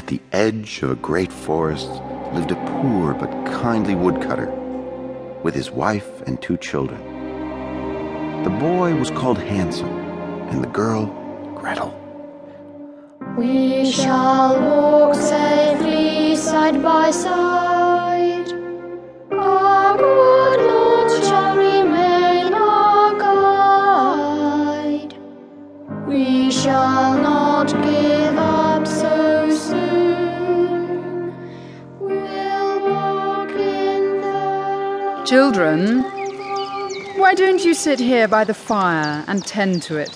At the edge of a great forest lived a poor but kindly woodcutter with his wife and two children. The boy was called Hansel, and the girl Gretel. We shall walk safely side by side. Children, why don't you sit here by the fire and tend to it?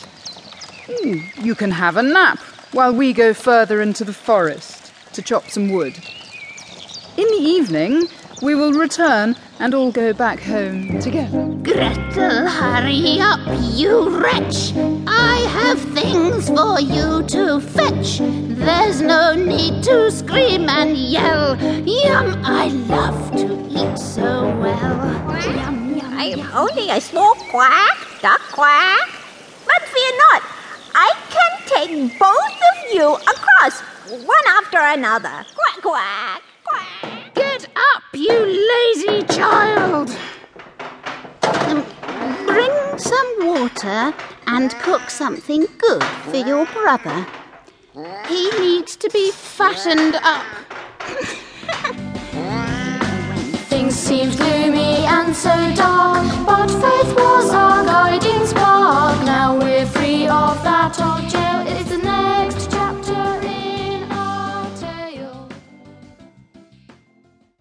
Hmm, You can have a nap while we go further into the forest to chop some wood. In the evening, we will return and all go back home together. Gretel, hurry up, you wretch! I have things for you to fetch. There's no need to scream and yell. Yum, I love to eat so well. Yum, yum, I am yum. only a small quack, duck quack. But fear not, I can take both of you across, one after another. Quack, quack, quack. Some water and cook something good for your brother. He needs to be fattened up. Things seem